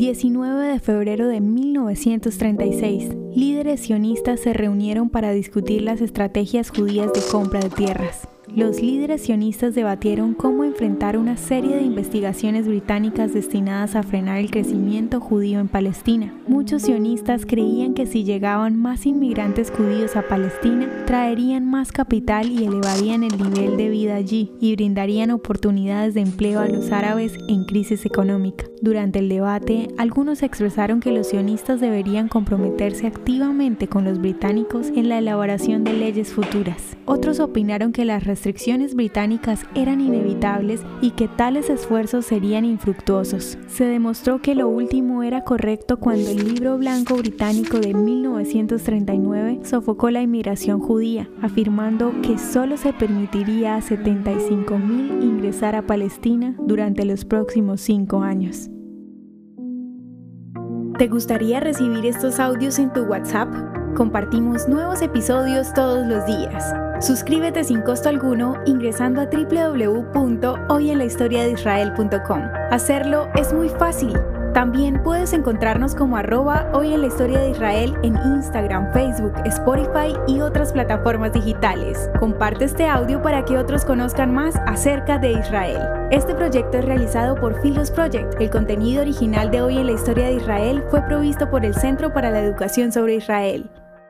19 de febrero de 1936, líderes sionistas se reunieron para discutir las estrategias judías de compra de tierras. Los líderes sionistas debatieron cómo enfrentar una serie de investigaciones británicas destinadas a frenar el crecimiento judío en Palestina. Muchos sionistas creían que si llegaban más inmigrantes judíos a Palestina, traerían más capital y elevarían el nivel de vida allí y brindarían oportunidades de empleo a los árabes en crisis económica. Durante el debate, algunos expresaron que los sionistas deberían comprometerse activamente con los británicos en la elaboración de leyes futuras. Otros opinaron que las restricciones británicas eran inevitables y que tales esfuerzos serían infructuosos. Se demostró que lo último era correcto cuando el libro blanco británico de 1939 sofocó la inmigración judía, afirmando que solo se permitiría a 75.000 ingresar a Palestina durante los próximos cinco años. ¿Te gustaría recibir estos audios en tu WhatsApp? Compartimos nuevos episodios todos los días. Suscríbete sin costo alguno ingresando a www.hoyenlahistoriadeisrael.com. Hacerlo es muy fácil. También puedes encontrarnos como arroba hoy en la historia de Israel en Instagram, Facebook, Spotify y otras plataformas digitales. Comparte este audio para que otros conozcan más acerca de Israel. Este proyecto es realizado por Philos Project. El contenido original de hoy en la historia de Israel fue provisto por el Centro para la Educación sobre Israel.